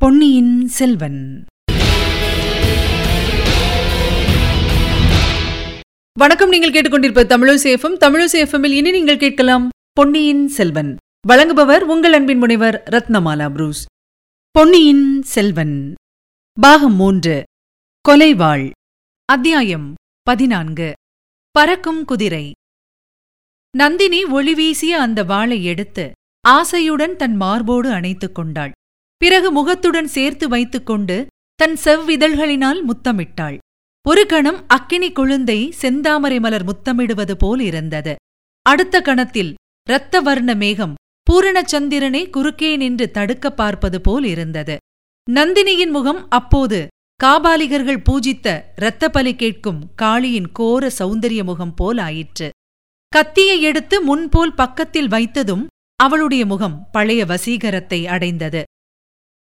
பொன்னியின் செல்வன். வணக்கம் நீங்கள் கேட்டுக்கொண்டிருப்ப தமிழசேஃபம் தமிழசேஃபமில் இனி நீங்கள் கேட்கலாம் பொன்னியின் செல்வன். வழங்குபவர் உங்கள் அன்பின் முனைவர் ரத்னமாலா புரூஸ். பொன்னியின் செல்வன். பாகம் மூன்று. கொலைவாள். அத்தியாயம் பதினான்கு. பறக்கும் குதிரை. நந்தினி ஒளி வீசிய அந்த வாளை எடுத்து ஆசையுடன் தன் மார்போடு அணைத்துக் கொண்டாள். பிறகு முகத்துடன் சேர்த்து வைத்துக்கொண்டு தன் செவ்விதழ்களினால் முத்தமிட்டாள். ஒரு கணம் அக்கினி கொழுந்தை செந்தாமரை மலர் முத்தமிடுவது போல் இருந்தது. அடுத்த கணத்தில் இரத்த வர்ண மேகம் பூரணச்சந்திரனை குறுக்கே நின்று தடுக்க பார்ப்பது போல் இருந்தது. நந்தினியின் முகம் அப்போது காபாலிகர்கள் பூஜித்த இரத்தப்பலி கேட்கும் காளியின் கோர சௌந்தரிய முகம் போல் ஆயிற்று. கத்தியை எடுத்து முன்போல் பக்கத்தில் வைத்ததும் அவளுடைய முகம் பழைய வசீகரத்தை அடைந்தது.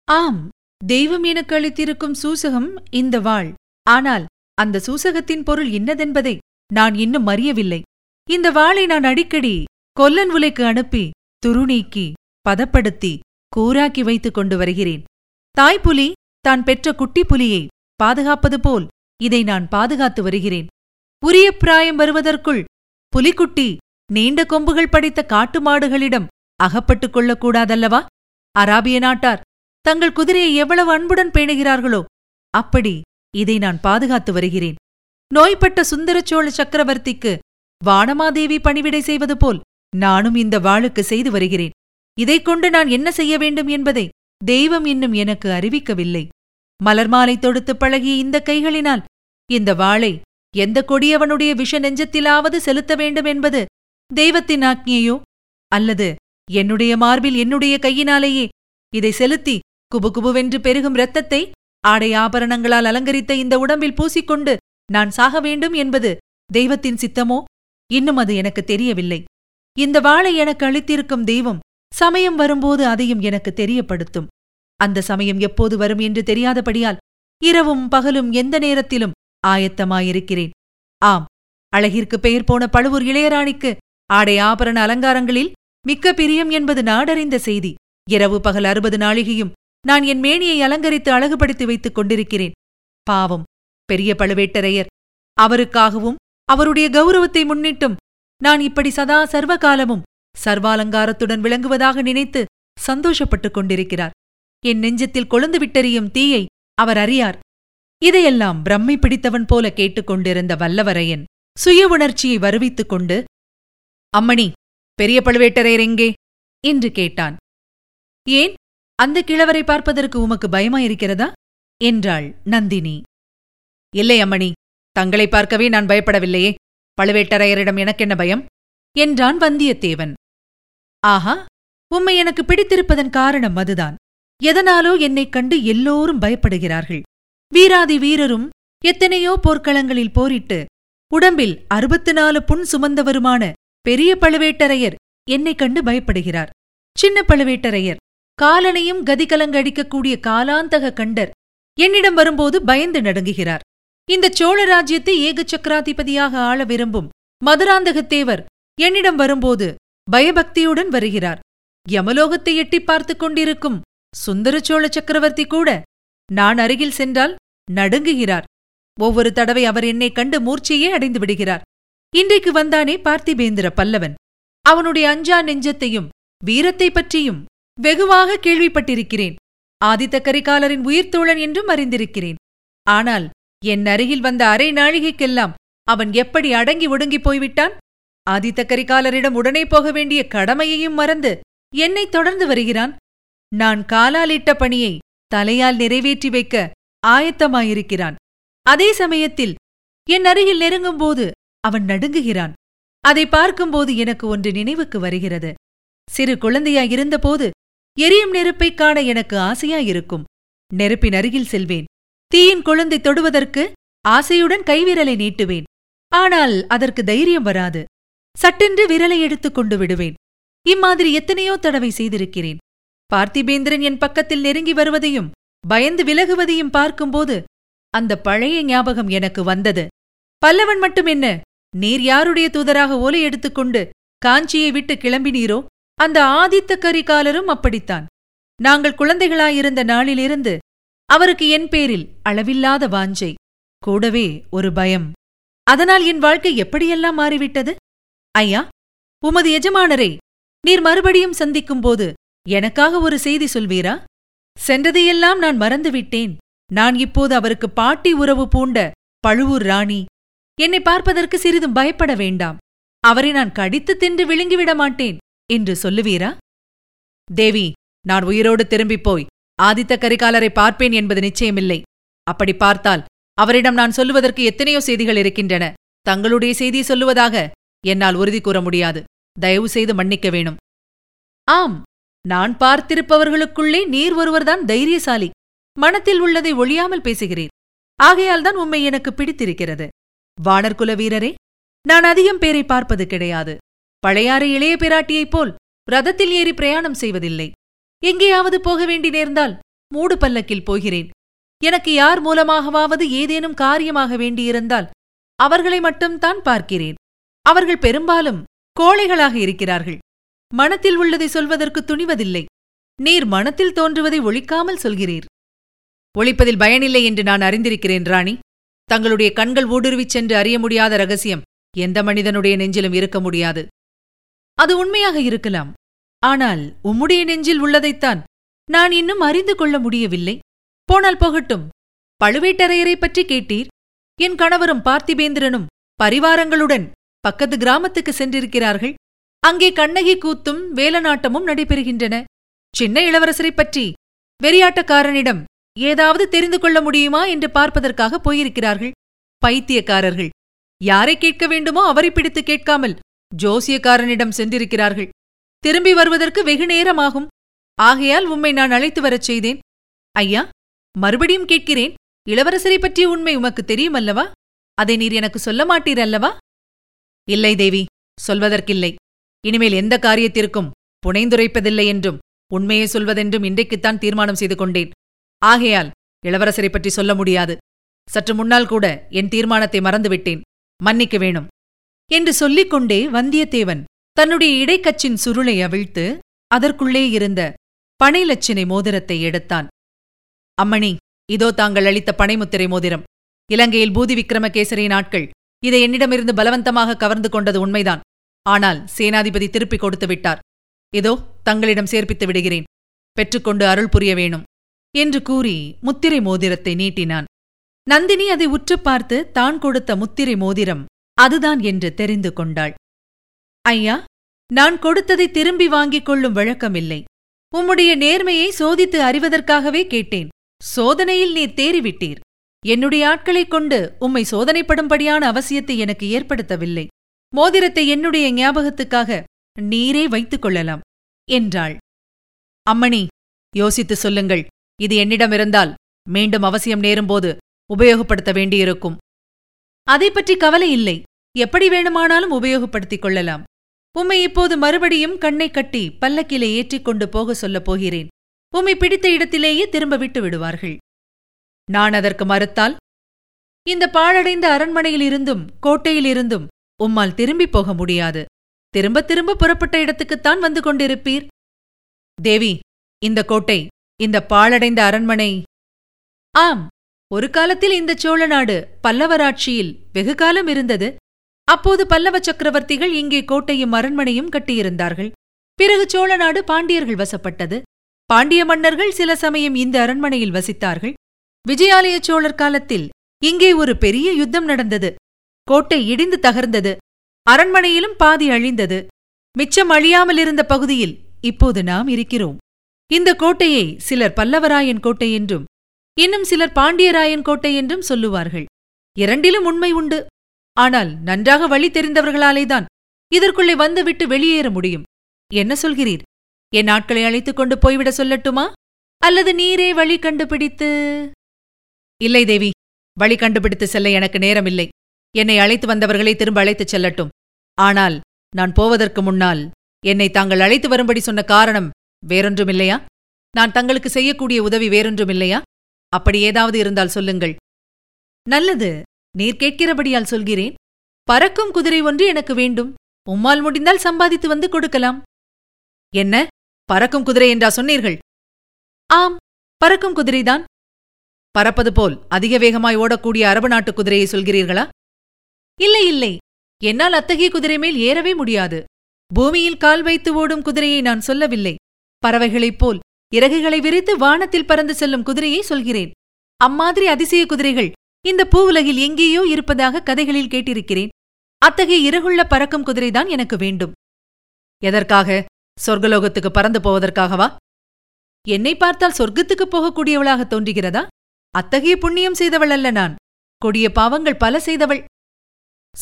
ஆம் தெய்வம் எனக்கு அளித்திருக்கும் சூசகம் இந்த வாள் ஆனால் அந்த சூசகத்தின் பொருள் இன்னதென்பதை நான் இன்னும் அறியவில்லை. இந்த வாளை நான் அடிக்கடி கொல்லன் உலைக்கு அனுப்பி துருநீக்கி பதப்படுத்தி கூராக்கி வைத்துக் கொண்டு வருகிறேன். தாய்ப்புலி தான் பெற்ற குட்டி புலியை பாதுகாப்பது போல் இதை நான் பாதுகாத்து வருகிறேன். உரிய பிராயம் வருவதற்குள் புலிக்குட்டி நீண்ட கொம்புகள் படைத்த காட்டு மாடுகளிடம் அகப்பட்டுக் கொள்ளக்கூடாதல்லவா அராபிய நாட்டார் தங்கள் குதிரையை எவ்வளவு அன்புடன் பேணுகிறார்களோ அப்படி இதை நான் பாதுகாத்து வருகிறேன். நோய்பட்ட சுந்தரச்சோழ சக்கரவர்த்திக்கு வானமாதேவி பணிவிடை செய்வது போல் நானும் இந்த வாளுக்கு செய்து வருகிறேன். இதைக் கொண்டு நான் என்ன செய்ய வேண்டும் என்பதை தெய்வம் இன்னும் எனக்கு அறிவிக்கவில்லை. மலர்மாலை தொடுத்து பழகிய இந்த கைகளினால் இந்த வாளை எந்த கொடியவனுடைய விஷ நெஞ்சத்திலாவது செலுத்த வேண்டும் என்பது தெய்வத்தின் ஆக்ஞையோ? அல்லது என்னுடைய மார்பில் என்னுடைய கையினாலேயே இதை செலுத்தி குபுகுபுவென்று பெருகும் இரத்தத்தை ஆடை ஆபரணங்களால் அலங்கரித்த இந்த உடம்பில் பூசிக்கொண்டு நான் சாக வேண்டும் என்பது தெய்வத்தின் சித்தமோ? இன்னும் அது எனக்கு தெரியவில்லை. இந்த வாளை எனக்கு அளித்திருக்கும் தெய்வம் சமயம் வரும்போது அதையும் எனக்கு தெரியப்படுத்தும். அந்த சமயம் எப்போது வரும் என்று தெரியாதபடியால் இரவும் பகலும் எந்த நேரத்திலும் ஆயத்தமாயிருக்கிறேன். ஆம் அழகிற்கு பெயர் போன பழுவூர் இளையராணிக்கு ஆடை ஆபரண அலங்காரங்களில் மிக்க பிரியம் என்பது நாடறிந்த செய்தி. இரவு பகல் அறுபது நாழிகையும் நான் என் மேனியை அலங்கரித்து அழகுபடுத்தி வைத்துக் கொண்டிருக்கிறேன். பாவம் பெரிய பழுவேட்டரையர். அவருக்காகவும் அவருடைய கௌரவத்தை முன்னிட்டும் நான் இப்படி சதா சர்வகாலமும் சர்வாலங்காரத்துடன் விளங்குவதாக நினைத்து சந்தோஷப்பட்டுக் கொண்டிருக்கிறார். என் நெஞ்சத்தில் கொழுந்து விட்டெறியும் தீயை அவர் அறியார். இதையெல்லாம் பிரம்மை பிடித்தவன் போல கேட்டுக்கொண்டிருந்த வல்லவரையன் சுய உணர்ச்சியை வருவித்துக் கொண்டு அம்மணி பெரிய பழுவேட்டரையர் எங்கே? என்று கேட்டான். ஏன்? அந்த கிழவரை பார்ப்பதற்கு உமக்கு பயமாயிருக்கிறதா? என்றாள் நந்தினி. இல்லை அம்மணி தங்களை பார்க்கவே நான் பயப்படவில்லையே. பழுவேட்டரையரிடம் எனக்கென்ன பயம்? என்றான் வந்தியத்தேவன். ஆஹா உம்மை எனக்கு பிடித்திருப்பதன் காரணம் அதுதான். எதனாலோ என்னைக் கண்டு எல்லோரும் பயப்படுகிறார்கள். வீராதி வீரரும் எத்தனையோ போர்க்களங்களில் போரிட்டு உடம்பில் அறுபத்து நாலு புண் சுமந்தவருமான பெரிய பழுவேட்டரையர் என்னைக் கண்டு பயப்படுகிறார். சின்ன பழுவேட்டரையர் காலனையும் கதிகலங்கடிக்கக்கூடிய காலாந்தக கண்டர் என்னிடம் வரும்போது பயந்து நடுங்குகிறார். இந்த சோழ ராஜ்யத்தை ஏக சக்கராதிபதியாக ஆள விரும்பும் மதுராந்தகத்தேவர் என்னிடம் வரும்போது பயபக்தியுடன் வருகிறார். யமலோகத்தை எட்டிப் பார்த்துக் கொண்டிருக்கும் சுந்தர சோழ சக்கரவர்த்தி கூட நான் அருகில் சென்றால் நடுங்குகிறார். ஒவ்வொரு தடவை அவர் என்னைக் கண்டு மூர்ச்சையே அடைந்து விடுகிறார். இன்றைக்கு வந்தானே பார்த்திபேந்திர பல்லவன். அவனுடைய அஞ்சா நெஞ்சத்தையும் வீரத்தை பற்றியும் வெகுவாக கேள்விப்பட்டிருக்கிறேன். ஆதித்த கரிகாலரின் உயிர்த்தோழன் என்றும் அறிந்திருக்கிறேன். ஆனால் என் அருகில் வந்த அரை நாழிகைக்கெல்லாம் அவன் எப்படி அடங்கி ஒடுங்கிப் போய்விட்டான்? ஆதித்த கரிகாலரிடம் உடனே போக வேண்டிய கடமையையும் மறந்து என்னை தொடர்ந்து வருகிறான்? நான் காலாலிட்ட பணியை தலையால் நிறைவேற்றி வைக்க ஆயத்தமாயிருக்கிறான். அதே சமயத்தில் என் அருகில் நெருங்கும்போது அவன் நடுங்குகிறான். அதை பார்க்கும்போது எனக்கு ஒன்று நினைவுக்கு வருகிறது. சிறு குழந்தையாயிருந்தபோது எரியும் நெருப்பைக் காண எனக்கு ஆசையாயிருக்கும். நெருப்பின் அருகில் செல்வேன். தீயின் குழந்தை தொடுவதற்கு ஆசையுடன் கைவிரலை நீட்டுவேன். ஆனால் அதற்கு தைரியம் வராது. சட்டென்று விரலை எடுத்துக் கொண்டு விடுவேன். இம்மாதிரி எத்தனையோ தடவை செய்திருக்கிறேன். பார்த்திபேந்திரன் என் பக்கத்தில் நெருங்கி வருவதையும் பயந்து விலகுவதையும் பார்க்கும்போது அந்த பழைய ஞாபகம் எனக்கு வந்தது. பல்லவன் மட்டும் என்ன நீர் யாருடைய தூதராக ஓலை எடுத்துக்கொண்டு காஞ்சியை விட்டு கிளம்பினீரோ? அந்த ஆதித்த கரிகாலரும் அப்படித்தான். நாங்கள் குழந்தைகளாயிருந்த நாளிலிருந்து அவருக்கு என் பேரில் அளவில்லாத வாஞ்சை கூடவே ஒரு பயம். அதனால் என் வாழ்க்கை எப்படியெல்லாம் மாறிவிட்டது? ஐயா உமது எஜமானரை நீர் மறுபடியும் சந்திக்கும்போது எனக்காக ஒரு செய்தி சொல்வீரா? சென்றதையெல்லாம் நான் மறந்துவிட்டேன். நான் இப்போது அவருக்கு பாட்டி உறவு பூண்ட பழுவூர் ராணி. என்னை பார்ப்பதற்கு சிறிதும் பயப்பட வேண்டாம். அவரை நான் கடித்து தின்று விழுங்கிவிட மாட்டேன். என்று சொல்லுவீரா? தேவி நான் உயிரோடு திரும்பிப் போய் ஆதித்த கரிகாலரை பார்ப்பேன் என்பது நிச்சயமில்லை. அப்படி பார்த்தால் அவரிடம் நான் சொல்லுவதற்கு எத்தனையோ செய்திகள் இருக்கின்றன. தங்களுடைய செய்தி சொல்லுவதாக என்னால் உறுதி கூற முடியாது. தயவு செய்து மன்னிக்க வேணும். ஆம் நான் பார்த்திருப்பவர்களுக்குள்ளே நீர் ஒருவர்தான் தைரியசாலி. மனத்தில் உள்ளதை ஒழியாமல் பேசுகிறீர் ஆகையால்தான் உம்மை எனக்கு பிடித்திருக்கிறது. வானர்குல வீரரே நான் அதிகம் பேரை பார்ப்பது கிடையாது. பழையாறு இளைய பிராட்டியைப் போல் ரதத்தில் ஏறி பிரயாணம் செய்வதில்லை. எங்கேயாவது போக வேண்டி நேர்ந்தால் மூடு பல்லக்கில் போகிறேன். எனக்கு யார் மூலமாகவாவது ஏதேனும் காரியமாக வேண்டியிருந்தால் அவர்களை மட்டும்தான் பார்க்கிறேன். அவர்கள் பெரும்பாலும் கோழைகளாக இருக்கிறார்கள். மனத்தில் உள்ளதை சொல்வதற்கு துணிவதில்லை. நீர் மனத்தில் தோன்றுவதை ஒழிக்காமல் சொல்கிறீர். ஒழிப்பதில் பயனில்லை என்று நான் அறிந்திருக்கிறேன் ராணி. தங்களுடைய கண்கள் ஊடுருவிச் சென்று அறிய முடியாத ரகசியம் எந்த மனிதனுடைய நெஞ்சிலும் இருக்க முடியாது. அது உண்மையாக இருக்கலாம். ஆனால் உம்முடைய நெஞ்சில் உள்ளதைத்தான் நான் இன்னும் அறிந்து கொள்ள முடியவில்லை. போனால் போகட்டும். பழுவேட்டரையரை பற்றி கேட்டீர்? என் கணவரும் பார்த்திபேந்திரனும் பரிவாரங்களுடன் பக்கத்து கிராமத்துக்கு சென்றிருக்கிறார்கள். அங்கே கண்ணகி கூத்தும் வேலநாட்டமும் நடைபெறுகின்றன. சின்ன இளவரசரைப் பற்றி வெறியாட்டக்காரனிடம் ஏதாவது தெரிந்து கொள்ள முடியுமா என்று பார்ப்பதற்காக போயிருக்கிறார்கள். பைத்தியக்காரர்கள். யாரை கேட்க வேண்டுமோ அவரை பிடித்து கேட்காமல் ஜோசியக்காரனிடம் சென்றிருக்கிறார்கள். திரும்பி வருவதற்கு வெகு நேரமாகும். ஆகையால் உம்மை நான் அழைத்து வரச் செய்தேன். ஐயா மறுபடியும் கேட்கிறேன். இளவரசரை பற்றிய உண்மை உமக்கு தெரியும் அல்லவா அதை நீர் எனக்கு சொல்ல மாட்டீர் அல்லவா இல்லை தேவி சொல்வதற்கில்லை. இனிமேல் எந்த காரியத்திற்கும் புனைந்துரைப்பதில்லை என்றும் உண்மையை சொல்வதென்றும் இன்றைக்குத்தான் தீர்மானம் செய்து கொண்டேன். ஆகையால் இளவரசரை பற்றி சொல்ல முடியாது. சற்று முன்னால் கூட என் தீர்மானத்தை மறந்துவிட்டேன். மன்னிக்க வேணும். என்று சொல்லிக் கொண்டே வந்தியத்தேவன் தன்னுடைய இடைக்கச்சின் சுருளை அவிழ்த்து அதற்குள்ளே இருந்த பனைலட்சினை மோதிரத்தை எடுத்தான். அம்மணி இதோ தாங்கள் அளித்த பனைமுத்திரை மோதிரம். இலங்கையில் பூதி விக்ரமகேசரி நாட்கள் இதை என்னிடமிருந்து பலவந்தமாக கவர்ந்து கொண்டது உண்மைதான். ஆனால் சேனாதிபதி திருப்பிக் கொடுத்து விட்டார். இதோ தங்களிடம் சேர்ப்பித்து விடுகிறேன். பெற்றுக்கொண்டு அருள் புரிய வேணும். என்று கூறி முத்திரை மோதிரத்தை நீட்டினான். நந்தினி அதை உற்றுப் பார்த்து தான் கொடுத்த முத்திரை மோதிரம் அதுதான் என்று தெரிந்து கொண்டாள். ஐயா நான் கொடுத்ததை திரும்பி வாங்கிக் கொள்ளும் வழக்கமில்லை. உம்முடைய நேர்மையை சோதித்து அறிவதற்காகவே கேட்டேன். சோதனையில் நீ தேறிவிட்டீர். என்னுடைய ஆட்களைக் கொண்டு உம்மை சோதனைப்படும்படியான அவசியத்தை எனக்கு ஏற்படுத்தவில்லை. மோதிரத்தை என்னுடைய ஞாபகத்துக்காக நீரே வைத்துக் கொள்ளலாம் என்றாள். அம்மணி யோசித்து சொல்லுங்கள். இது என்னிடமிருந்தால் மீண்டும் அவசியம் நேரும்போது உபயோகப்படுத்த வேண்டியிருக்கும். அதை பற்றி கவலை இல்லை. எப்படி வேணுமானாலும் உபயோகப்படுத்திக் கொள்ளலாம். உம்மை இப்போது மறுபடியும் கண்ணை கட்டி பல்லக்கிலே ஏற்றிக் கொண்டு போக சொல்லப் போகிறேன். உம்மை பிடித்த இடத்திலேயே திரும்ப விட்டு விடுவார்கள். நான் அதற்கு மறுத்தால் இந்த பாழடைந்த அரண்மனையிலிருந்தும் கோட்டையிலிருந்தும் உம்மால் திரும்பிப் போக முடியாது. திரும்ப திரும்ப புறப்பட்ட இடத்துக்குத்தான் வந்து கொண்டிருப்பீர். தேவி இந்த கோட்டை இந்த பாழடைந்த அரண்மனை. ஆம் ஒரு காலத்தில் இந்த சோழ நாடு பல்லவராட்சியில் வெகு காலம் இருந்தது. அப்போது பல்லவ சக்கரவர்த்திகள் இங்கே கோட்டையும் அரண்மனையும் கட்டியிருந்தார்கள். பிறகு சோழ நாடு பாண்டியர்கள் வசப்பட்டது. பாண்டிய மன்னர்கள் சில சமயம் இந்த அரண்மனையில் வசித்தார்கள். விஜயாலய சோழர் காலத்தில் இங்கே ஒரு பெரிய யுத்தம் நடந்தது. கோட்டை இடிந்து தகர்ந்தது. அரண்மனையிலும் பாதி அழிந்தது. மிச்சம் அழியாமல் இருந்த பகுதியில் இப்போது நாம் இருக்கிறோம். இந்த கோட்டையை சிலர் பல்லவராயன் கோட்டை என்றும் இன்னும் சிலர் பாண்டியராயன் கோட்டை என்றும் சொல்லுவார்கள். இரண்டிலும் உண்மை உண்டு. ஆனால் நன்றாக வழி தெரிந்தவர்களாலேதான் இதற்குள்ளே வந்துவிட்டு வெளியேற முடியும். என்ன சொல்கிறீர்? என் ஆட்களை அழைத்துக் கொண்டு போய்விட சொல்லட்டுமா? அல்லது நீரே வழி கண்டுபிடித்து? இல்லை தேவி வழி கண்டுபிடித்து செல்ல எனக்கு நேரமில்லை. என்னை அழைத்து வந்தவர்களை திரும்ப அழைத்துச் செல்லட்டும். ஆனால் நான் போவதற்கு முன்னால் என்னை தாங்கள் அழைத்து வரும்படி சொன்ன காரணம் வேறொன்றுமில்லையா? நான் தங்களுக்கு செய்யக்கூடிய உதவி வேறொன்றுமில்லையா? அப்படி ஏதாவது இருந்தால் சொல்லுங்கள். நல்லது நீர் கேட்கிறபடியால் சொல்கிறேன். பறக்கும் குதிரை ஒன்று எனக்கு வேண்டும். உம்மால் முடிந்தால் சம்பாதித்து வந்து கொடுக்கலாம். என்ன? பறக்கும் குதிரை என்றா சொன்னீர்கள்? ஆம் பறக்கும் குதிரைதான். பறப்பது போல் அதிக வேகமாய் ஓடக்கூடிய அரபு நாட்டு குதிரையை சொல்கிறீர்களா? இல்லை இல்லை. என்னால் அத்தகைய குதிரை மேல் ஏறவே முடியாது. பூமியில் கால் வைத்து ஓடும் குதிரையை நான் சொல்லவில்லை. பறவைகளைப் போல் இறகுகளை விரித்து வானத்தில் பறந்து செல்லும் குதிரையை சொல்கிறேன். அம்மாதிரி அதிசய குதிரைகள் இந்த பூவுலகில் எங்கேயோ இருப்பதாக கதைகளில் கேட்டிருக்கிறேன். அத்தகைய இறகுள்ள பறக்கும் குதிரைதான் எனக்கு வேண்டும். எதற்காக? சொர்க்கலோகத்துக்கு பறந்து போவதற்காகவா? என்னை பார்த்தால் சொர்க்கத்துக்கு போகக்கூடியவளாக தோன்றுகிறதா? அத்தகைய புண்ணியம் செய்தவள் அல்ல நான். கொடிய பாவங்கள் பல செய்தவள்.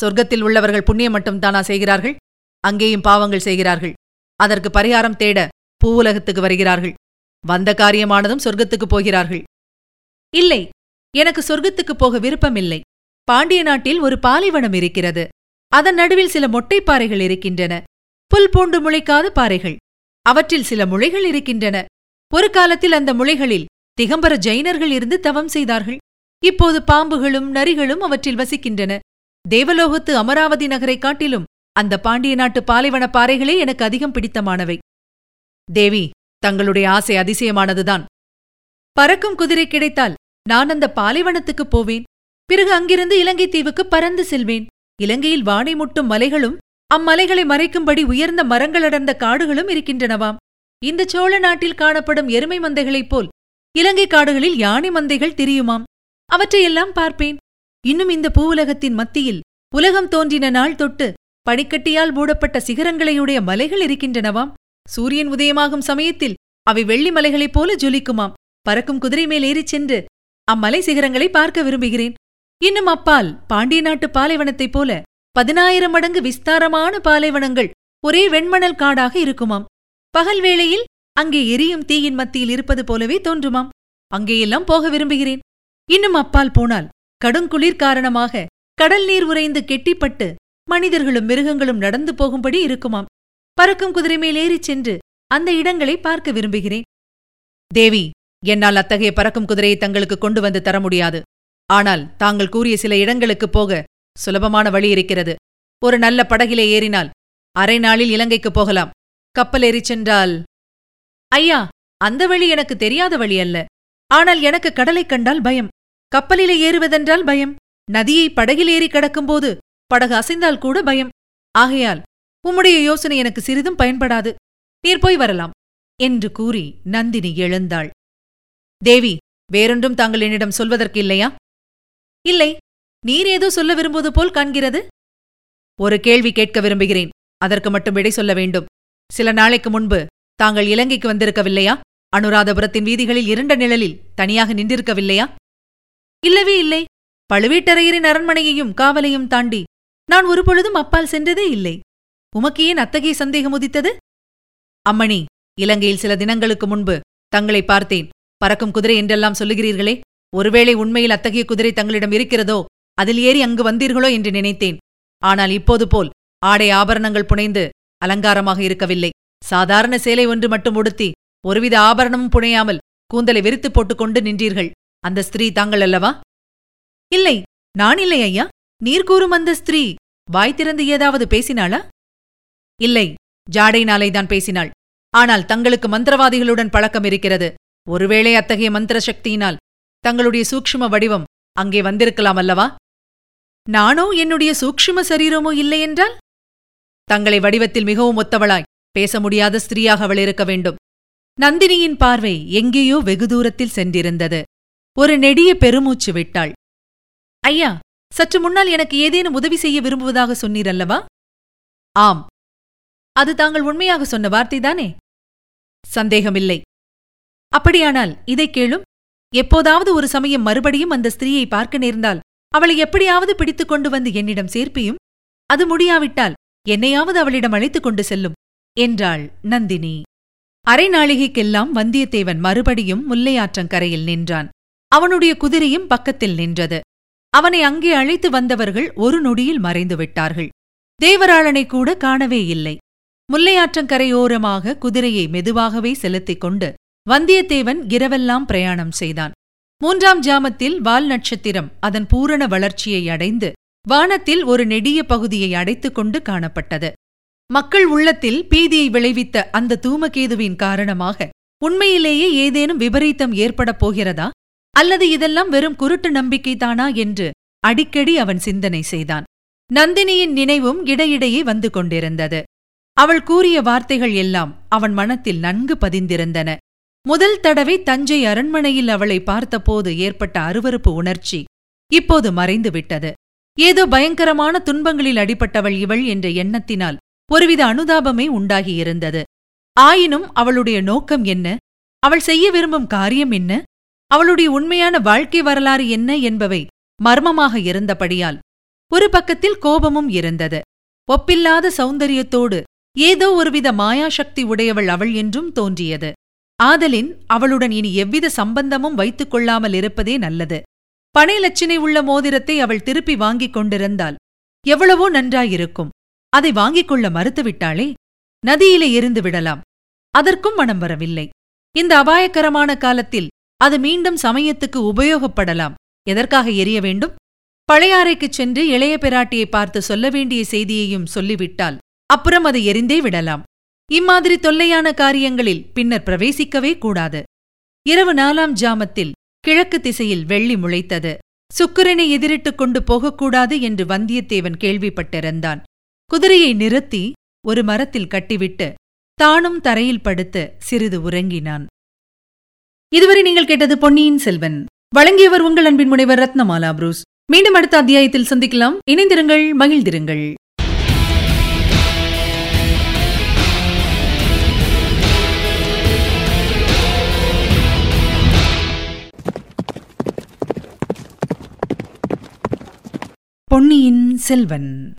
சொர்க்கத்தில் உள்ளவர்கள் புண்ணியம் மட்டும் தானா செய்கிறார்கள்? அங்கேயும் பாவங்கள் செய்கிறார்கள். அதற்கு பரிகாரம் தேட பூவுலகத்துக்கு வருகிறார்கள். வந்த காரியமானதும் சொர்க்கத்துக்கு போகிறார்கள். இல்லை எனக்கு சொர்க்கத்துக்கு போக விருப்பமில்லை. பாண்டிய நாட்டில் ஒரு பாலைவனம் இருக்கிறது. அதன் நடுவில் சில மொட்டைப் பாறைகள் இருக்கின்றன. புல் பூண்டு முளைக்காத பாறைகள். அவற்றில் சில முளைகள் இருக்கின்றன. ஒரு காலத்தில் அந்த முளைகளில் திகம்பர ஜைனர்கள் இருந்து தவம் செய்தார்கள். இப்போது பாம்புகளும் நரிகளும் அவற்றில் வசிக்கின்றன. தேவலோகத்து அமராவதி நகரைக் காட்டிலும் அந்த பாண்டிய நாட்டு பாலைவன பாறைகளே எனக்கு அதிகம் பிடித்தமானவை. தேவி தங்களுடைய ஆசை அதிசயமானதுதான். பறக்கும் குதிரை கிடைத்தால் நான் அந்த பாலைவனத்துக்குப் போவேன். பிறகு அங்கிருந்து இலங்கை தீவுக்கு பறந்து செல்வேன். இலங்கையில் வானை முட்டும் மலைகளும் அம்மலைகளை மறைக்கும்படி உயர்ந்த மரங்கள் அடர்ந்த காடுகளும் இருக்கின்றனவாம். இந்த சோழ நாட்டில் காணப்படும் எருமை மந்தைகளைப் போல் இலங்கை காடுகளில் யானை மந்தைகள் திரியுமாம்? அவற்றையெல்லாம் பார்ப்பேன். இன்னும் இந்த பூவுலகத்தின் மத்தியில் உலகம் தோன்றின நாள் தொட்டு பனிக்கட்டியால் மூடப்பட்ட சிகரங்களையுடைய மலைகள் இருக்கின்றனவாம். சூரியன் உதயமாகும் சமயத்தில் அவை வெள்ளி மலைகளைப் போல ஜொலிக்குமாம். பறக்கும் குதிரை மேல் ஏறிச் சென்று அம்மலை சிகரங்களை பார்க்க விரும்புகிறேன். இன்னும் அப்பால் பாண்டிய நாட்டு பாலைவனத்தைப் போல பதினாயிரம் மடங்கு விஸ்தாரமான பாலைவனங்கள் ஒரே வெண்மணல் காடாக இருக்குமாம். பகல் வேளையில் அங்கே எரியும் தீயின் மத்தியில் இருப்பது போலவே தோன்றுமாம். அங்கேயெல்லாம் போக விரும்புகிறேன். இன்னும் அப்பால் போனால் கடுங்குளிர் காரணமாக கடல் நீர் உறைந்து கெட்டிப்பட்டு மனிதர்களும் மிருகங்களும் நடந்து போகும்படி இருக்குமாம். பறக்கும் குதிரை மேல் ஏறிச் சென்று அந்த இடங்களை பார்க்க விரும்புகிறேன். தேவி என்னால் அத்தகைய பறக்கும் குதிரையை தங்களுக்கு கொண்டு வந்து தர முடியாது. ஆனால் தாங்கள் கூறிய சில இடங்களுக்குப் போக சுலபமான வழி இருக்கிறது. ஒரு நல்ல படகிலே ஏறினால் அரை நாளில் இலங்கைக்குப் போகலாம். கப்பல் ஏறிச் சென்றால் ஐயா அந்த வழி எனக்கு தெரியாத வழி அல்ல. ஆனால் எனக்கு கடலைக் கண்டால் பயம். கப்பலிலே ஏறுவதென்றால் பயம். நதியை படகில் ஏறி கடக்கும்போது படகு அசைந்தால் கூட பயம். ஆகையால் உம்முடைய யோசனை எனக்கு சிறிதும் பயன்படாது. நீர் போய் வரலாம் என்று கூறி நந்தினி எழுந்தாள். தேவி வேறொன்றும் தாங்கள் என்னிடம் சொல்வதற்கு இல்லையா? இல்லை நீர் ஏதோ சொல்ல விரும்புவது போல் காண்கிறது? ஒரு கேள்வி கேட்க விரும்புகிறேன் அதற்கு மட்டும் விடை சொல்ல வேண்டும். சில நாளைக்கு முன்பு தாங்கள் இலங்கைக்கு வந்திருக்கவில்லையா? அனுராதபுரத்தின் வீதிகளில் இருண்ட நிழலில் தனியாக நின்றிருக்கவில்லையா? இல்லவே இல்லை. பழுவேட்டரையரின் அரண்மனையையும் காவலையும் தாண்டி நான் ஒருபொழுதும் அப்பால் சென்றதே இல்லை. உமக்கு ஏன் அத்தகைய சந்தேகம் உதித்தது? அம்மணி இலங்கையில் சில தினங்களுக்கு முன்பு தங்களை பார்த்தேன். பறக்கும் குதிரை என்றெல்லாம் சொல்லுகிறீர்களே ஒருவேளை உண்மையில் அத்தகைய குதிரை தங்களிடம் இருக்கிறதோ அதில் ஏறி அங்கு வந்தீர்களோ என்று நினைத்தேன். ஆனால் இப்போது போல் ஆடை ஆபரணங்கள் புனைந்து அலங்காரமாக இருக்கவில்லை. சாதாரண சேலை ஒன்று மட்டும் உடுத்தி ஒருவித ஆபரணமும் புனையாமல் கூந்தலை விரித்துப் போட்டுக்கொண்டு நின்றீர்கள். அந்த ஸ்திரீ தாங்கள் அல்லவா? இல்லை நான் இல்லை ஐயா. நீர் கூறும் அந்த ஸ்திரீ வாய் திறந்து ஏதாவது பேசினாளா? இல்லை ஜாடைனாலைதான் பேசினாள். ஆனால் தங்களுக்கு மந்திரவாதிகளுடன் பழக்கம் இருக்கிறது. ஒருவேளை அத்தகைய மந்திர சக்தியினால் தங்களுடைய சூக்ஷ்ம வடிவம் அங்கே வந்திருக்கலாம் அல்லவா? நானோ என்னுடைய சூக்ஷ்ம சரீரமோ இல்லையென்றால் தங்களை வடிவத்தில் மிகவும் ஒத்தவளாய் பேச முடியாத ஸ்திரீயாக அவள் இருக்க வேண்டும். நந்தினியின் பார்வை எங்கேயோ வெகு தூரத்தில் சென்றிருந்தது. ஒரு நெடிய பெருமூச்சு விட்டாள். ஐயா சற்று முன்னால் எனக்கு ஏதேனும் உதவி செய்ய விரும்புவதாக சொன்னீரல்லவா ஆம் அது தாங்கள் உண்மையாக சொன்ன வார்த்தைதானே? சந்தேகமில்லை. அப்படியானால் இதைக் கேளும். எப்போதாவது ஒரு சமயம் மறுபடியும் அந்த ஸ்திரீயை பார்க்க நேர்ந்தால் அவளை எப்படியாவது பிடித்துக் கொண்டு வந்து என்னிடம் சேர்ப்பியும்? அது முடியாவிட்டால் என்னையாவது அவளிடம் அழைத்துக் கொண்டு செல்லும் என்றாள் நந்தினி. அரைநாளிகைக்கெல்லாம் வந்தியத்தேவன் மறுபடியும் முல்லையாற்றங்கரையில் நின்றான். அவனுடைய குதிரையும் பக்கத்தில் நின்றது. அவனை அங்கே அழைத்து வந்தவர்கள் ஒரு நொடியில் மறைந்து விட்டார்கள் தேவராளனை கூட காணவே இல்லை. முல்லையாற்றங்கரையோரமாக குதிரையை மெதுவாகவே செலுத்திக் கொண்டு வந்தியத்தேவன் இரவெல்லாம் பிரயாணம் செய்தான். மூன்றாம் ஜாமத்தில் வால் நட்சத்திரம் அதன் பூரண வளர்ச்சியை அடைந்து வானத்தில் ஒரு நெடிய பகுதியை அடைத்துக் கொண்டு காணப்பட்டது. மக்கள் உள்ளத்தில் பீதியை விளைவித்த அந்த தூமகேதுவின் காரணமாக உண்மையிலேயே ஏதேனும் விபரீதம் ஏற்படப் போகிறதா? அல்லது இதெல்லாம் வெறும் குருட்டு நம்பிக்கைதானா என்று அடிக்கடி அவன் சிந்தனை செய்தான். நந்தினியின் நினைவும் இடையிடையே வந்து கொண்டிருந்தது. அவள் கூறிய வார்த்தைகள் எல்லாம் அவன் மனத்தில் நன்கு பதிந்திருந்தன. முதல் தடவை தஞ்சை அரண்மனையில் அவளை பார்த்தபோது ஏற்பட்ட அருவருப்பு உணர்ச்சி இப்போது மறைந்துவிட்டது. ஏதோ பயங்கரமான துன்பங்களில் அடிபட்டவள் இவள் என்ற எண்ணத்தினால் ஒருவித அனுதாபமே உண்டாகியிருந்தது. ஆயினும் அவளுடைய நோக்கம் என்ன? அவள் செய்ய விரும்பும் காரியம் என்ன? அவளுடைய உண்மையான வாழ்க்கை வரலாறு என்ன என்பவை மர்மமாக இருந்தபடியால் ஒரு பக்கத்தில் கோபமும் இருந்தது. ஒப்பில்லாத சௌந்தரியத்தோடு ஏதோ ஒருவித மாயாசக்தி உடையவள் அவள் என்றும் தோன்றியது. ஆதலின் அவளுடன் இனி எவ்வித சம்பந்தமும் வைத்துக் கொள்ளாமல் இருப்பதே நல்லது. பனை லட்சினை உள்ள மோதிரத்தை அவள் திருப்பி வாங்கிக் கொண்டிருந்தால் எவ்வளவோ நன்றாயிருக்கும். அதை வாங்கிக் கொள்ள மறுத்துவிட்டாளே? நதியிலே எரிந்து விடலாம். அதற்கும் மனம் வரவில்லை. இந்த அபாயகரமான காலத்தில் அது மீண்டும் சமயத்துக்கு உபயோகப்படலாம். எதற்காக எரிய வேண்டும்? பழையாறைக்குச் சென்று இளைய பிராட்டியை பார்த்து சொல்ல வேண்டிய செய்தியையும் சொல்லிவிட்டால் அப்புறம் அதை எரிந்தே விடலாம். இம்மாதிரி தொல்லையான காரியங்களில் பின்னர் பிரவேசிக்கவே கூடாது. இரவு நாலாம் ஜாமத்தில் கிழக்கு திசையில் வெள்ளி முளைத்தது. சுக்கிரனை எதிரிட்டுக் கொண்டு போகக்கூடாது என்று வந்தியத்தேவன் கேள்விப்பட்டிருந்தான். குதிரையை நிறுத்தி ஒரு மரத்தில் கட்டிவிட்டு தானும் தரையில் படுத்து சிறிது உறங்கினான். இதுவரை நீங்கள் கேட்டது பொன்னியின் செல்வன். வழங்கியவர் உங்கள் அன்பின் முனைவர் ரத்னமாலா புரூஸ். மீண்டும் அடுத்த அத்தியாயத்தில் சந்திக்கலாம். இணைந்திருங்கள் மகிழ்ந்திருங்கள். பொன்னியின் செல்வன்.